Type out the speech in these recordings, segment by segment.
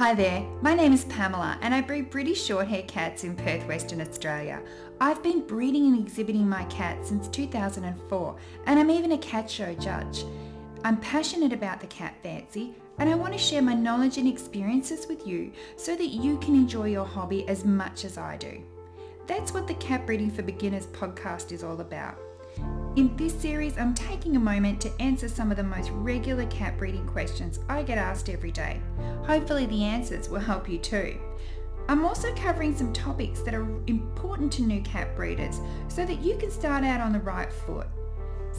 Hi there, my name is Pamela and I breed British Shorthair cats in Perth, Western Australia. I've been breeding and exhibiting my cats since 2004 and I'm even a cat show judge. I'm passionate about the cat fancy and I want to share my knowledge and experiences with you so that you can enjoy your hobby as much as I do. That's what the Cat Breeding for Beginners podcast is all about. In this series, I'm taking a moment to answer some of the most regular cat breeding questions I get asked every day. Hopefully, the answers will help you too. I'm also covering some topics that are important to new cat breeders so that you can start out on the right foot.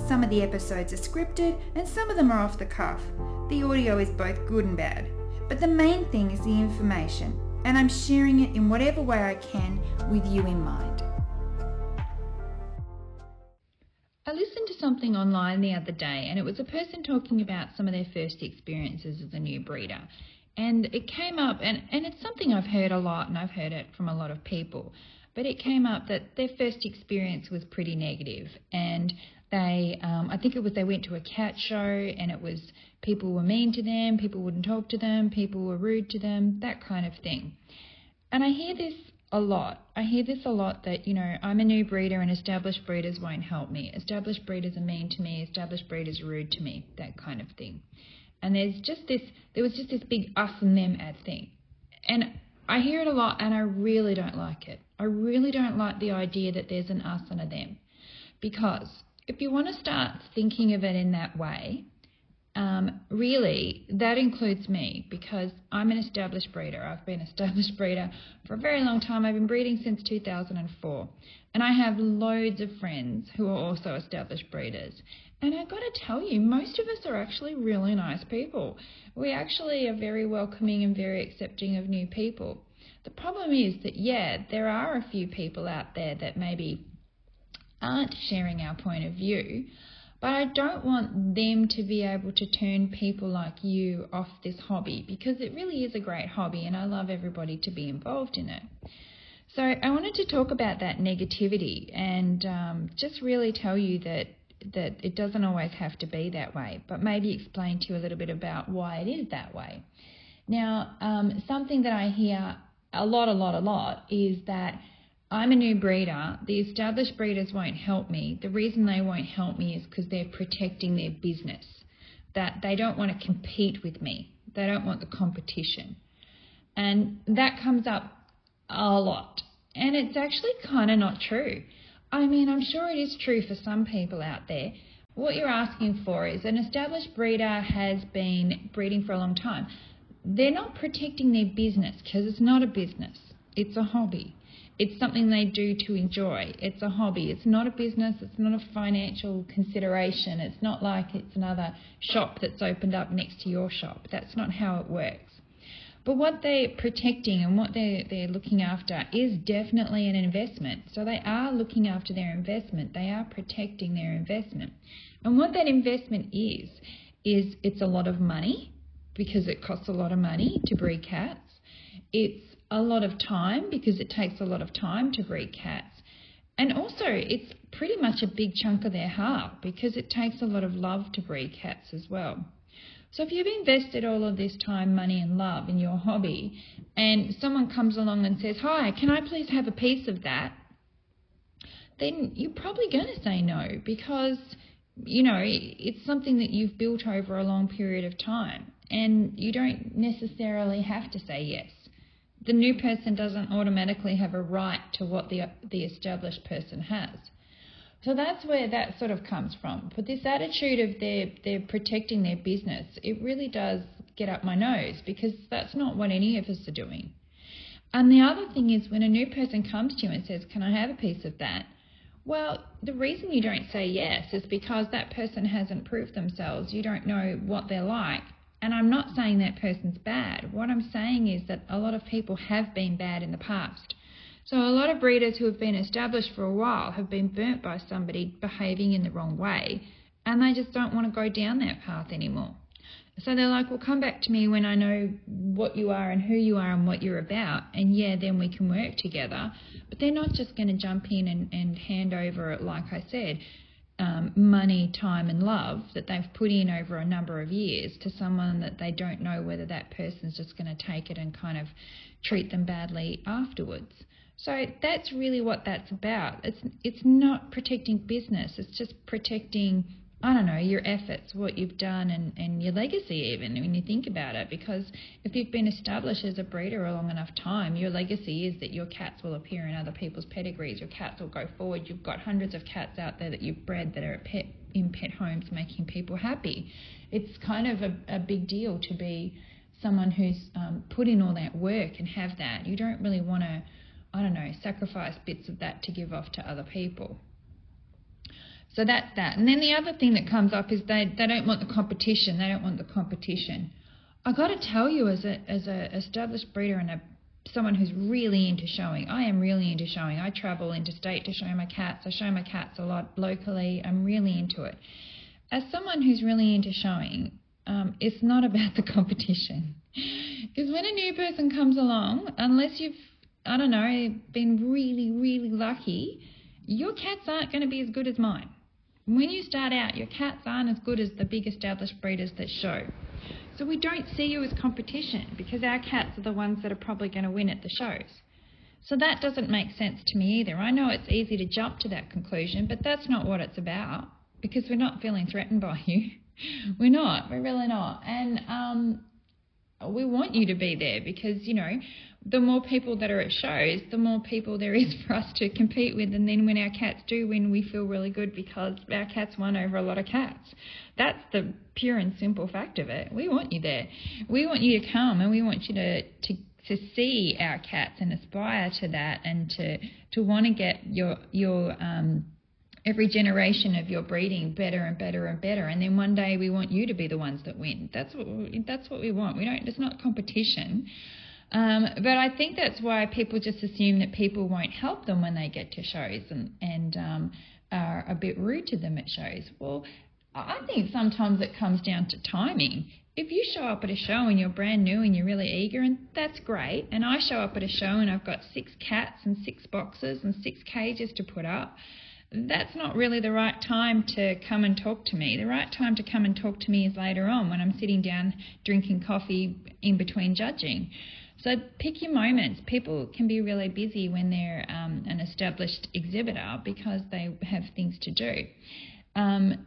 Some of the episodes are scripted and some of them are off the cuff. The audio is both good and bad. But the main thing is the information, and I'm sharing it in whatever way I can with you in mind. Something online the other day, and it was a person talking about some of their first experiences as a new breeder. And it came up, and, and it's something I've heard a lot, and I've heard it from a lot of people. But it came up that their first experience was pretty negative, and they, um, I think it was they went to a cat show, and it was people were mean to them, people wouldn't talk to them, people were rude to them, that kind of thing. And I hear this a lot. I hear this a lot that, you know, I'm a new breeder and established breeders won't help me. Established breeders are mean to me. Established breeders are rude to me. That kind of thing. And there's just this, there was just this big us and them ad thing. And I hear it a lot and I really don't like it. I really don't like the idea that there's an us and a them. Because if you want to start thinking of it in that way, um, really, that includes me because I'm an established breeder. I've been an established breeder for a very long time. I've been breeding since 2004. And I have loads of friends who are also established breeders. And I've got to tell you, most of us are actually really nice people. We actually are very welcoming and very accepting of new people. The problem is that, yeah, there are a few people out there that maybe aren't sharing our point of view. But I don't want them to be able to turn people like you off this hobby because it really is a great hobby and I love everybody to be involved in it. So I wanted to talk about that negativity and um, just really tell you that that it doesn't always have to be that way, but maybe explain to you a little bit about why it is that way. Now, um, something that I hear a lot, a lot, a lot is that I'm a new breeder. The established breeders won't help me. The reason they won't help me is because they're protecting their business. That they don't want to compete with me. They don't want the competition. And that comes up a lot. And it's actually kind of not true. I mean, I'm sure it is true for some people out there. What you're asking for is an established breeder has been breeding for a long time. They're not protecting their business because it's not a business, it's a hobby. It's something they do to enjoy. It's a hobby. It's not a business. It's not a financial consideration. It's not like it's another shop that's opened up next to your shop. That's not how it works. But what they're protecting and what they're, they're looking after is definitely an investment. So they are looking after their investment. They are protecting their investment. And what that investment is, is it's a lot of money because it costs a lot of money to breed cats. It's a lot of time because it takes a lot of time to breed cats. And also, it's pretty much a big chunk of their heart because it takes a lot of love to breed cats as well. So, if you've invested all of this time, money, and love in your hobby, and someone comes along and says, Hi, can I please have a piece of that? Then you're probably going to say no because, you know, it's something that you've built over a long period of time, and you don't necessarily have to say yes the new person doesn't automatically have a right to what the, the established person has. So that's where that sort of comes from. But this attitude of they're, they're protecting their business, it really does get up my nose because that's not what any of us are doing. And the other thing is when a new person comes to you and says, Can I have a piece of that? Well, the reason you don't say yes is because that person hasn't proved themselves. You don't know what they're like. And I'm not saying that person's bad. What I'm saying is that a lot of people have been bad in the past. So a lot of breeders who have been established for a while have been burnt by somebody behaving in the wrong way and they just don't want to go down that path anymore. So they're like, well, come back to me when I know what you are and who you are and what you're about. And yeah, then we can work together. But they're not just going to jump in and, and hand over, it, like I said. Um, money, time, and love that they've put in over a number of years to someone that they don't know whether that person's just going to take it and kind of treat them badly afterwards. So that's really what that's about. It's it's not protecting business. It's just protecting I don't know, your efforts, what you've done, and, and your legacy, even when you think about it. Because if you've been established as a breeder a long enough time, your legacy is that your cats will appear in other people's pedigrees, your cats will go forward. You've got hundreds of cats out there that you've bred that are pet, in pet homes making people happy. It's kind of a, a big deal to be someone who's um, put in all that work and have that. You don't really want to, I don't know, sacrifice bits of that to give off to other people. So that's that. And then the other thing that comes up is they, they don't want the competition. They don't want the competition. I got to tell you, as a as a established breeder and a someone who's really into showing, I am really into showing. I travel interstate to show my cats. I show my cats a lot locally. I'm really into it. As someone who's really into showing, um, it's not about the competition. Because when a new person comes along, unless you've I don't know, been really, really lucky, your cats aren't going to be as good as mine. When you start out, your cats aren't as good as the big established breeders that show. So we don't see you as competition because our cats are the ones that are probably going to win at the shows. So that doesn't make sense to me either. I know it's easy to jump to that conclusion, but that's not what it's about because we're not feeling threatened by you. We're not. We're really not. And um, we want you to be there because, you know, the more people that are at shows, the more people there is for us to compete with. And then when our cats do win, we feel really good because our cats won over a lot of cats. That's the pure and simple fact of it. We want you there. We want you to come and we want you to, to to see our cats and aspire to that and to to want to get your your um every generation of your breeding better and better and better and then one day we want you to be the ones that win that's what we, that's what we want we don't it's not competition um, but I think that's why people just assume that people won't help them when they get to shows and, and um, are a bit rude to them at shows. Well, I think sometimes it comes down to timing. If you show up at a show and you're brand new and you're really eager, and that's great, and I show up at a show and I've got six cats and six boxes and six cages to put up, that's not really the right time to come and talk to me. The right time to come and talk to me is later on when I'm sitting down drinking coffee in between judging. So pick your moments. People can be really busy when they're um, an established exhibitor because they have things to do. Um,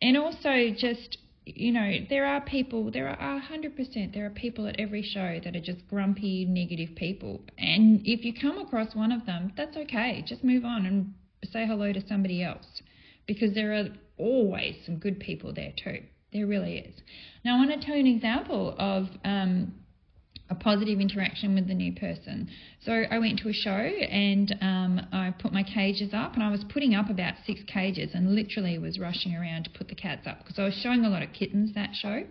and also just you know, there are people, there are 100%, there are people at every show that are just grumpy, negative people. And if you come across one of them, that's okay. Just move on and say hello to somebody else because there are always some good people there too. There really is. Now, I want to tell you an example of um, a positive interaction with the new person. So I went to a show and um, I put my cages up, and I was putting up about six cages and literally was rushing around to put the cats up because I was showing a lot of kittens that show.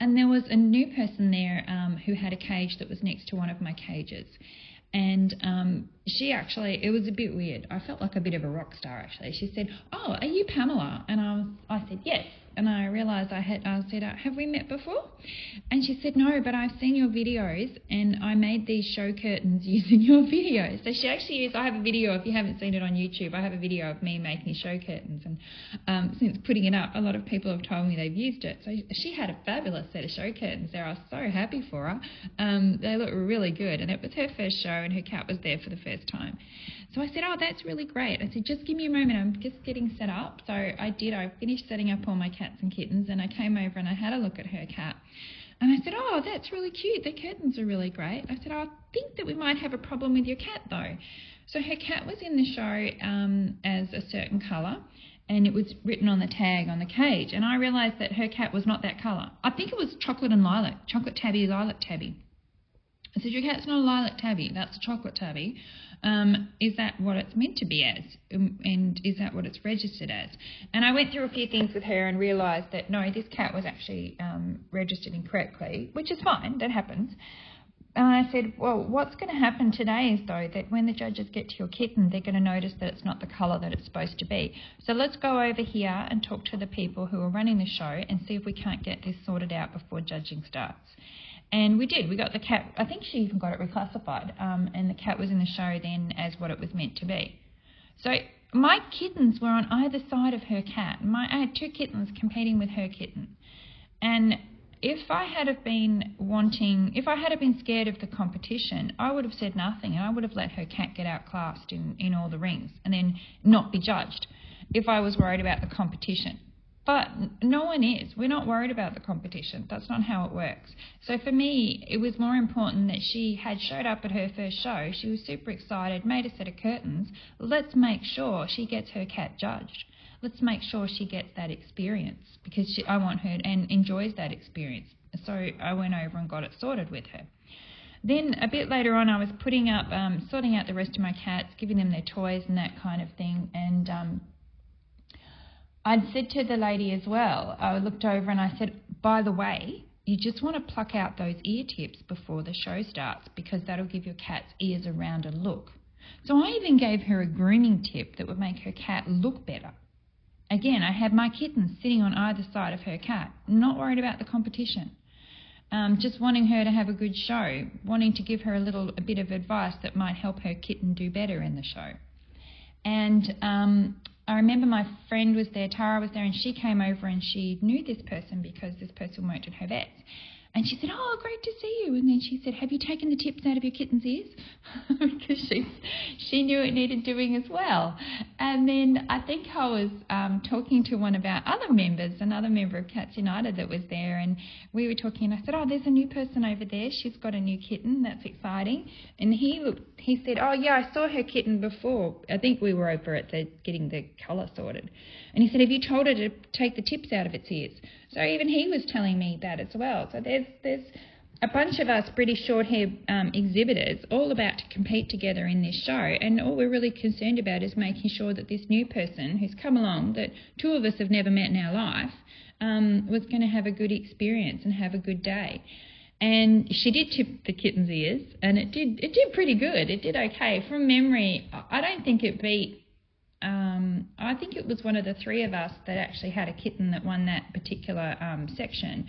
And there was a new person there um, who had a cage that was next to one of my cages. And um, she actually, it was a bit weird. I felt like a bit of a rock star actually. She said, "Oh, are you Pamela?" And I was, I said, "Yes." And I realised I had I said, uh, "Have we met before?" And she said, "No, but I've seen your videos, and I made these show curtains using your videos." So she actually used. I have a video. If you haven't seen it on YouTube, I have a video of me making show curtains, and um, since putting it up, a lot of people have told me they've used it. So she had a fabulous set of show curtains there. I was so happy for her. Um, they look really good, and it was her first show, and her cat was there for the first time. So I said, Oh, that's really great. I said, Just give me a moment. I'm just getting set up. So I did. I finished setting up all my cats and kittens and I came over and I had a look at her cat. And I said, Oh, that's really cute. The curtains are really great. I said, I think that we might have a problem with your cat though. So her cat was in the show um, as a certain colour and it was written on the tag on the cage. And I realised that her cat was not that colour. I think it was chocolate and lilac, chocolate tabby, lilac tabby. I said, Your cat's not a lilac tabby, that's a chocolate tabby. Um, is that what it's meant to be as? Um, and is that what it's registered as? And I went through a few things with her and realised that no, this cat was actually um, registered incorrectly, which is fine, that happens. And I said, well, what's going to happen today is, though, that when the judges get to your kitten, they're going to notice that it's not the colour that it's supposed to be. So let's go over here and talk to the people who are running the show and see if we can't get this sorted out before judging starts. And we did. We got the cat. I think she even got it reclassified. Um, and the cat was in the show then as what it was meant to be. So my kittens were on either side of her cat. My, I had two kittens competing with her kitten. And if I had have been wanting, if I had have been scared of the competition, I would have said nothing and I would have let her cat get outclassed in, in all the rings and then not be judged if I was worried about the competition. But no one is. We're not worried about the competition. That's not how it works. So for me, it was more important that she had showed up at her first show. She was super excited, made a set of curtains. Let's make sure she gets her cat judged. Let's make sure she gets that experience because she, I want her and enjoys that experience. So I went over and got it sorted with her. Then a bit later on, I was putting up, um, sorting out the rest of my cats, giving them their toys and that kind of thing, and I'd said to the lady as well, I looked over and I said, by the way, you just want to pluck out those ear tips before the show starts because that'll give your cat's ears a rounder look. So I even gave her a grooming tip that would make her cat look better. Again, I had my kittens sitting on either side of her cat, not worried about the competition. Um, just wanting her to have a good show, wanting to give her a little a bit of advice that might help her kitten do better in the show. And um, I remember my friend was there, Tara was there, and she came over and she knew this person because this person worked at her vet's. And she said, Oh, great to see you. And then she said, Have you taken the tips out of your kitten's ears? because she, she knew it needed doing as well. And then I think I was um, talking to one of our other members, another member of Cats United that was there. And we were talking, and I said, Oh, there's a new person over there. She's got a new kitten. That's exciting. And he looked, he said, Oh, yeah, I saw her kitten before. I think we were over at the getting the colour sorted. And he said, Have you told her to take the tips out of its ears? So even he was telling me that as well. So there's there's a bunch of us British short-haired um, exhibitors all about to compete together in this show, and all we're really concerned about is making sure that this new person who's come along, that two of us have never met in our life, um, was going to have a good experience and have a good day. And she did tip the kitten's ears, and it did it did pretty good. It did okay from memory. I don't think it beat um, I think it was one of the three of us that actually had a kitten that won that particular um, section.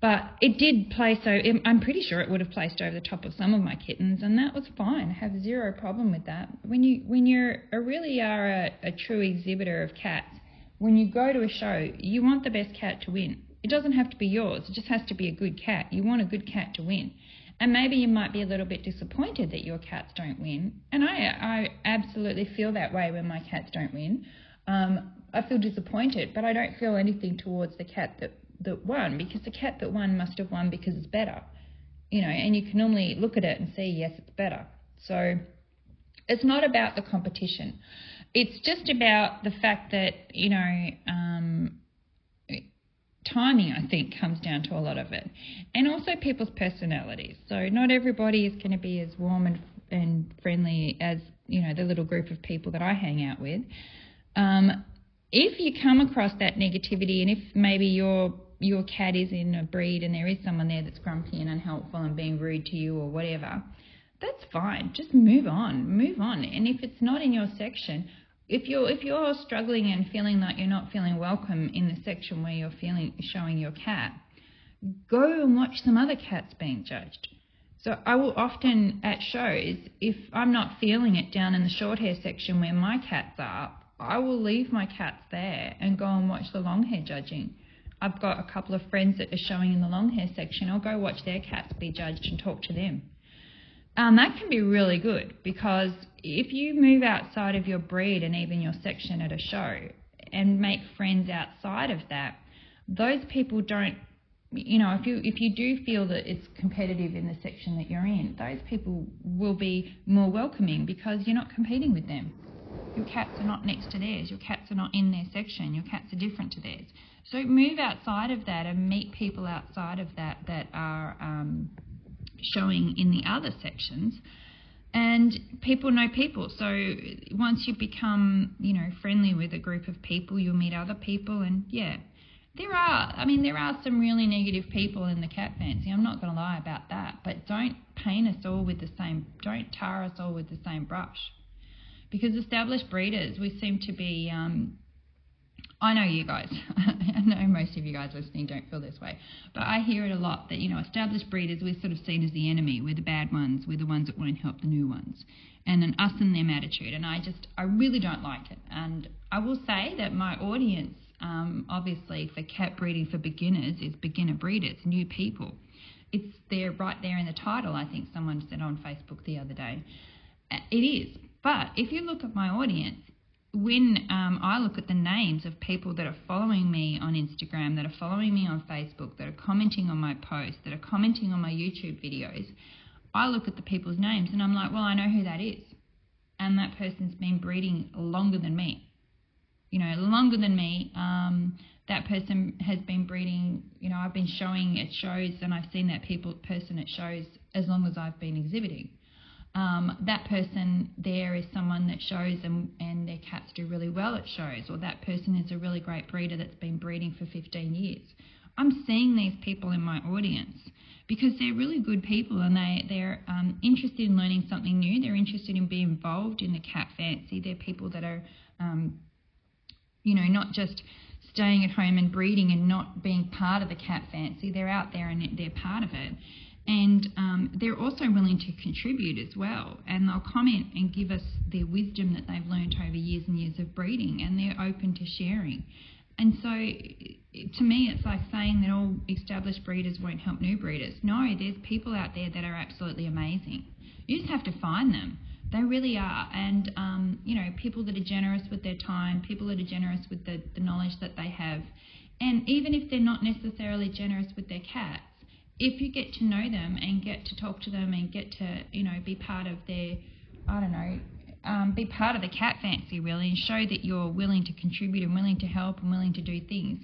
But it did place, so I'm pretty sure it would have placed over the top of some of my kittens, and that was fine. I have zero problem with that. When you when you're a really are a, a true exhibitor of cats, when you go to a show, you want the best cat to win. It doesn't have to be yours. It just has to be a good cat. You want a good cat to win. And maybe you might be a little bit disappointed that your cats don't win. And I, I absolutely feel that way when my cats don't win. Um, I feel disappointed, but I don't feel anything towards the cat that, that won because the cat that won must have won because it's better. You know, and you can normally look at it and see, yes, it's better. So it's not about the competition. It's just about the fact that, you know, um, timing, I think, comes down to a lot of it, and also people's personalities. So not everybody is going to be as warm and and friendly as you know the little group of people that I hang out with. Um, if you come across that negativity, and if maybe your your cat is in a breed and there is someone there that's grumpy and unhelpful and being rude to you or whatever, that's fine. Just move on, move on. And if it's not in your section, if you're if you're struggling and feeling like you're not feeling welcome in the section where you're feeling showing your cat, go and watch some other cats being judged. So I will often at shows, if I'm not feeling it down in the short hair section where my cats are, I will leave my cats there and go and watch the long hair judging. I've got a couple of friends that are showing in the long hair section. I'll go watch their cats be judged and talk to them. And that can be really good because if you move outside of your breed and even your section at a show and make friends outside of that, those people don't you know, if you if you do feel that it's competitive in the section that you're in, those people will be more welcoming because you're not competing with them. Your cats are not next to theirs. Your cats are not in their section. Your cats are different to theirs. So move outside of that and meet people outside of that that are um, showing in the other sections. And people know people. So once you become, you know, friendly with a group of people, you'll meet other people. And yeah, there are, I mean, there are some really negative people in the cat fancy. I'm not going to lie about that. But don't paint us all with the same, don't tar us all with the same brush. Because established breeders, we seem to be um, I know you guys. I know most of you guys listening don't feel this way, but I hear it a lot that you know established breeders we're sort of seen as the enemy. We're the bad ones. We're the ones that won't help the new ones, and an us and them attitude. And I just I really don't like it. And I will say that my audience, um, obviously for cat breeding for beginners, is beginner breeders, new people. It's there right there in the title. I think someone said on Facebook the other day. It is. But if you look at my audience, when um, I look at the names of people that are following me on Instagram, that are following me on Facebook, that are commenting on my posts, that are commenting on my YouTube videos, I look at the people's names and I'm like, well, I know who that is. And that person's been breeding longer than me. You know, longer than me. Um, that person has been breeding, you know, I've been showing at shows and I've seen that people person at shows as long as I've been exhibiting um, that person there is someone that shows and, and their cats do really well at shows, or that person is a really great breeder that's been breeding for 15 years. I'm seeing these people in my audience because they're really good people and they, they're um, interested in learning something new. They're interested in being involved in the cat fancy. They're people that are, um, you know, not just staying at home and breeding and not being part of the cat fancy. They're out there and they're part of it and um, they're also willing to contribute as well. And they'll comment and give us their wisdom that they've learned over years and years of breeding and they're open to sharing. And so to me it's like saying that all established breeders won't help new breeders. No there's people out there that are absolutely amazing. You just have to find them. They really are. And um, you know people that are generous with their time people that are generous with the, the knowledge that they have. And even if they're not necessarily generous with their cats if you get to know them and get to talk to them and get to, you know, be part of their, I don't know, um, be part of the cat fancy really and show that you're willing to contribute and willing to help and willing to do things,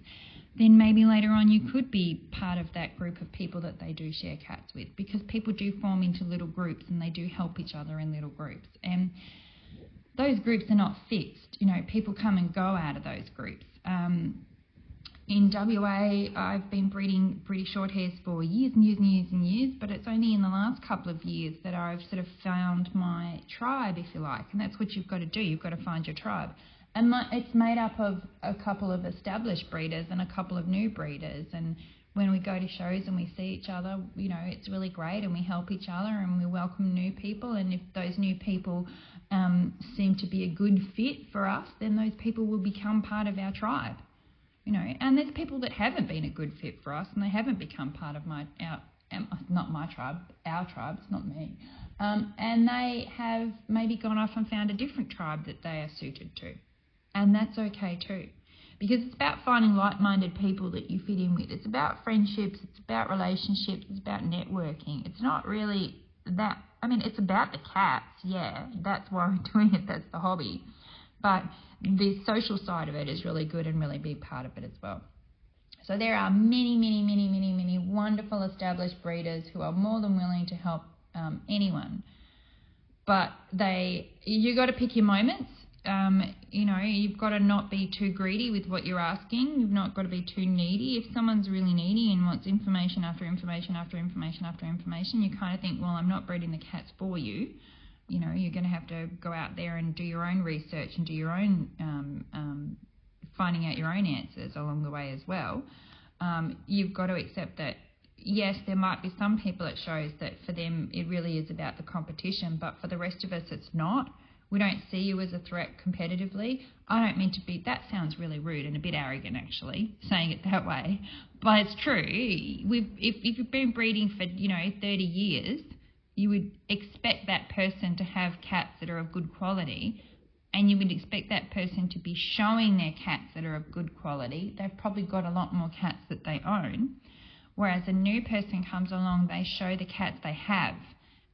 then maybe later on you could be part of that group of people that they do share cats with because people do form into little groups and they do help each other in little groups. And those groups are not fixed. You know, people come and go out of those groups. Um, in WA, I've been breeding British Shorthairs for years and years and years and years, but it's only in the last couple of years that I've sort of found my tribe, if you like, and that's what you've got to do. You've got to find your tribe. And my, it's made up of a couple of established breeders and a couple of new breeders. And when we go to shows and we see each other, you know, it's really great and we help each other and we welcome new people. And if those new people um, seem to be a good fit for us, then those people will become part of our tribe you know, and there's people that haven't been a good fit for us and they haven't become part of my our not my tribe, our tribe, it's not me. Um, and they have maybe gone off and found a different tribe that they are suited to. And that's okay too. Because it's about finding like minded people that you fit in with. It's about friendships, it's about relationships, it's about networking. It's not really that, I mean, it's about the cats, yeah, that's why we're doing it, that's the hobby. But the social side of it is really good and really big part of it as well. So there are many, many, many, many, many wonderful established breeders who are more than willing to help um, anyone. But they, you got to pick your moments. Um, you know, you've got to not be too greedy with what you're asking. You've not got to be too needy. If someone's really needy and wants information after information after information after information, you kind of think, well, I'm not breeding the cats for you you know, you're going to have to go out there and do your own research and do your own um, um, finding out your own answers along the way as well. Um, you've got to accept that yes, there might be some people it shows that for them it really is about the competition, but for the rest of us it's not. We don't see you as a threat competitively. I don't mean to be, that sounds really rude and a bit arrogant actually, saying it that way, but it's true. We've, if, if you've been breeding for, you know, 30 years, you would expect that person to have cats that are of good quality and you would expect that person to be showing their cats that are of good quality. They've probably got a lot more cats that they own. Whereas a new person comes along, they show the cats they have,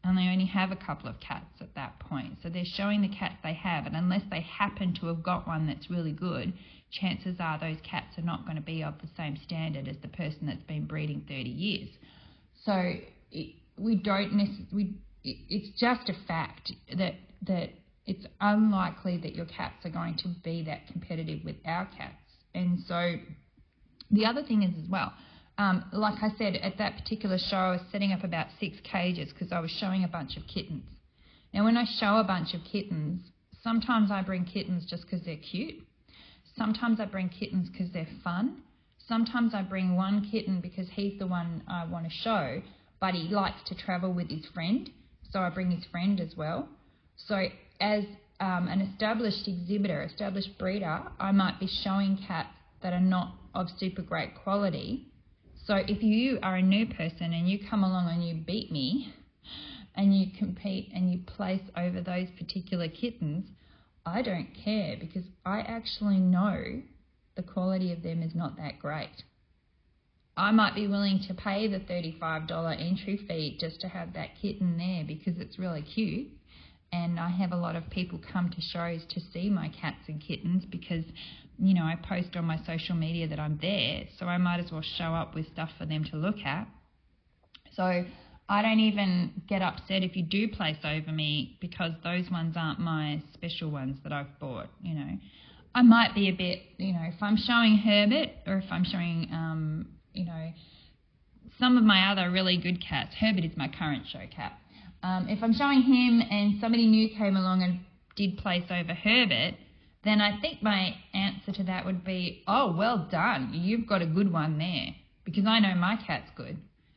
and they only have a couple of cats at that point. So they're showing the cats they have, and unless they happen to have got one that's really good, chances are those cats are not going to be of the same standard as the person that's been breeding 30 years. So it, we don't necessarily, it's just a fact that, that it's unlikely that your cats are going to be that competitive with our cats. And so the other thing is as well, um, like I said, at that particular show, I was setting up about six cages because I was showing a bunch of kittens. Now, when I show a bunch of kittens, sometimes I bring kittens just because they're cute. sometimes I bring kittens because they're fun. Sometimes I bring one kitten because he's the one I want to show, but he likes to travel with his friend, so I bring his friend as well. So as um, an established exhibitor, established breeder, I might be showing cats that are not of super great quality. So if you are a new person and you come along and you beat me and you compete and you place over those particular kittens, I don't care because I actually know the quality of them is not that great. I might be willing to pay the $35 entry fee just to have that kitten there because it's really cute. And I have a lot of people come to shows to see my cats and kittens because you know I post on my social media that I'm there so I might as well show up with stuff for them to look at. So I don't even get upset if you do place over me because those ones aren't my special ones that I've bought you know. I might be a bit you know if I'm showing Herbert or if I'm showing um, you know some of my other really good cats Herbert is my current show cat um, if I'm showing him and somebody new came along and did place over Herbert, then I think my answer to that would be, oh, well done. You've got a good one there. Because I know my cat's good.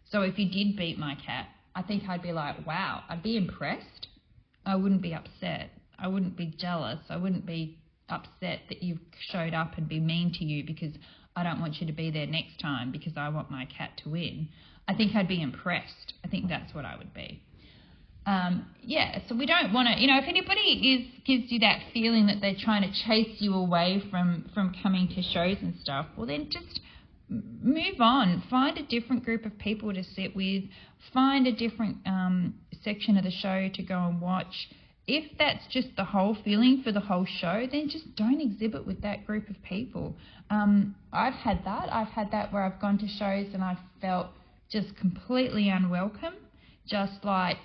So if you did beat my cat, I think I'd be like, wow, I'd be impressed. I wouldn't be upset. I wouldn't be jealous. I wouldn't be upset that you've showed up and be mean to you because I don't want you to be there next time because I want my cat to win. I think I'd be impressed. I think that's what I would be um, yeah, so we don't want to, you know, if anybody is gives you that feeling that they're trying to chase you away from from coming to shows and stuff, well then just move on. Find a different group of people to sit with. Find a different um, section of the show to go and watch. If that's just the whole feeling for the whole show, then just don't exhibit with that group of people. Um, I've had that. I've had that where I've gone to shows and I've felt just completely unwelcome. Just like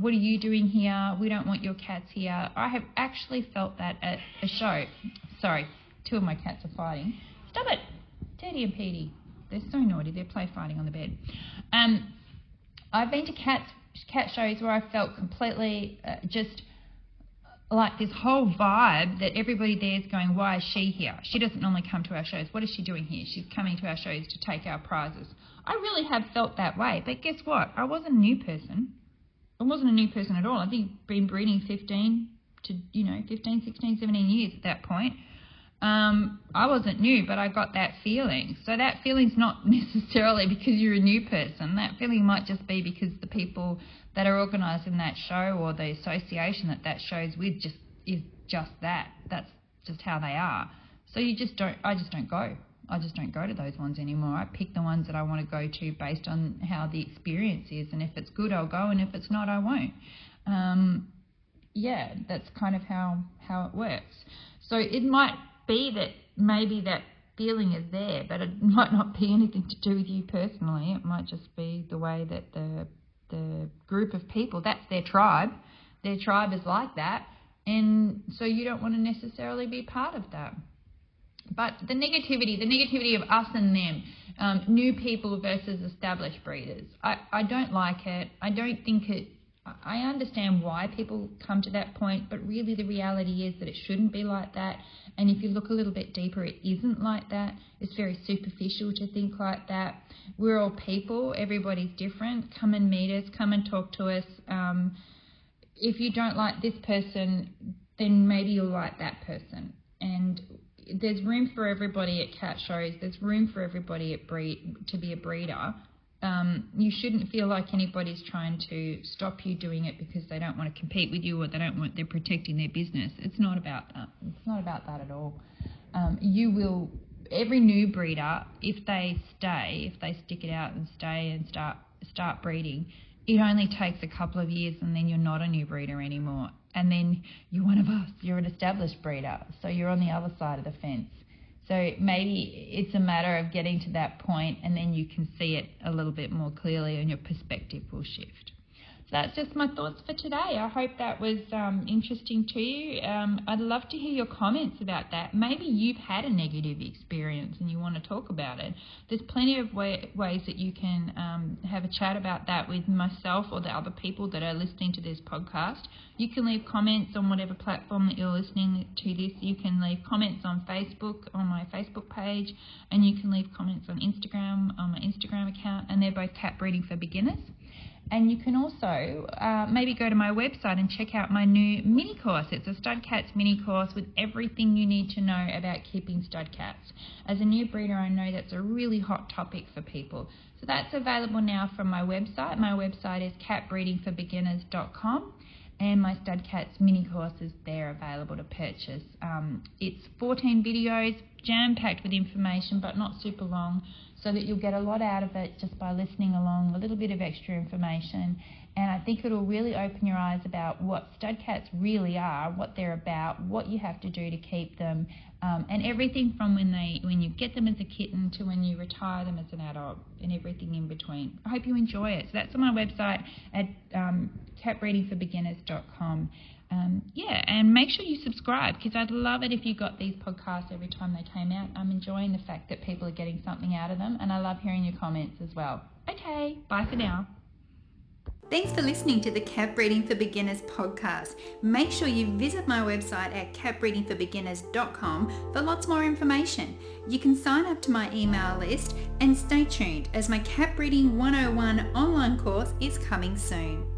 what are you doing here? We don't want your cats here. I have actually felt that at a show. Sorry, two of my cats are fighting. Stop it! Teddy and Petey. They're so naughty. They're play fighting on the bed. Um, I've been to cats cat shows where I felt completely uh, just like this whole vibe that everybody there is going, why is she here? She doesn't normally come to our shows. What is she doing here? She's coming to our shows to take our prizes. I really have felt that way. But guess what? I wasn't a new person. I wasn't a new person at all. I think been breeding 15 to, you know, 15, 16, 17 years at that point. Um, I wasn't new, but I got that feeling. So that feeling's not necessarily because you're a new person. That feeling might just be because the people that are organising that show or the association that that show's with just is just that. That's just how they are. So you just don't. I just don't go. I just don't go to those ones anymore. I pick the ones that I want to go to based on how the experience is, and if it's good, I'll go, and if it's not, I won't. Um, yeah, that's kind of how how it works. So it might be that maybe that feeling is there, but it might not be anything to do with you personally. It might just be the way that the the group of people that's their tribe. Their tribe is like that, and so you don't want to necessarily be part of that. But the negativity, the negativity of us and them, um, new people versus established breeders, I, I don't like it. I don't think it. I understand why people come to that point, but really the reality is that it shouldn't be like that. And if you look a little bit deeper, it isn't like that. It's very superficial to think like that. We're all people, everybody's different. Come and meet us, come and talk to us. Um, if you don't like this person, then maybe you'll like that person. And there's room for everybody at cat shows. There's room for everybody at breed to be a breeder. Um, you shouldn't feel like anybody's trying to stop you doing it because they don't want to compete with you or they don't want they're protecting their business. It's not about that. It's not about that at all. Um, you will every new breeder, if they stay, if they stick it out and stay and start start breeding, it only takes a couple of years and then you're not a new breeder anymore and then you're one of us, you're an established breeder, so you're on the other side of the fence. So maybe it's a matter of getting to that point and then you can see it a little bit more clearly and your perspective will shift. That's just my thoughts for today. I hope that was um, interesting to you. Um, I'd love to hear your comments about that. Maybe you've had a negative experience and you want to talk about it. There's plenty of way, ways that you can um, have a chat about that with myself or the other people that are listening to this podcast. You can leave comments on whatever platform that you're listening to this. You can leave comments on Facebook, on my Facebook page, and you can leave comments on Instagram, on my Instagram account, and they're both cat breeding for beginners. And you can also uh, maybe go to my website and check out my new mini course. It's a stud cats mini course with everything you need to know about keeping stud cats. As a new breeder, I know that's a really hot topic for people. So that's available now from my website. My website is catbreedingforbeginners.com and my stud cats mini course is there available to purchase. Um, it's 14 videos, jam packed with information, but not super long so that you'll get a lot out of it just by listening along, a little bit of extra information. And I think it'll really open your eyes about what stud cats really are, what they're about, what you have to do to keep them, um, and everything from when they when you get them as a kitten to when you retire them as an adult, and everything in between. I hope you enjoy it. So that's on my website at um, catbreedingforbeginners.com um, yeah, and make sure you subscribe because I'd love it if you got these podcasts every time they came out. I'm enjoying the fact that people are getting something out of them, and I love hearing your comments as well. Okay, bye for now. Thanks for listening to the Cat Breeding for Beginners podcast. Make sure you visit my website at catbreedingforbeginners.com for lots more information. You can sign up to my email list and stay tuned as my Cat Breeding 101 online course is coming soon.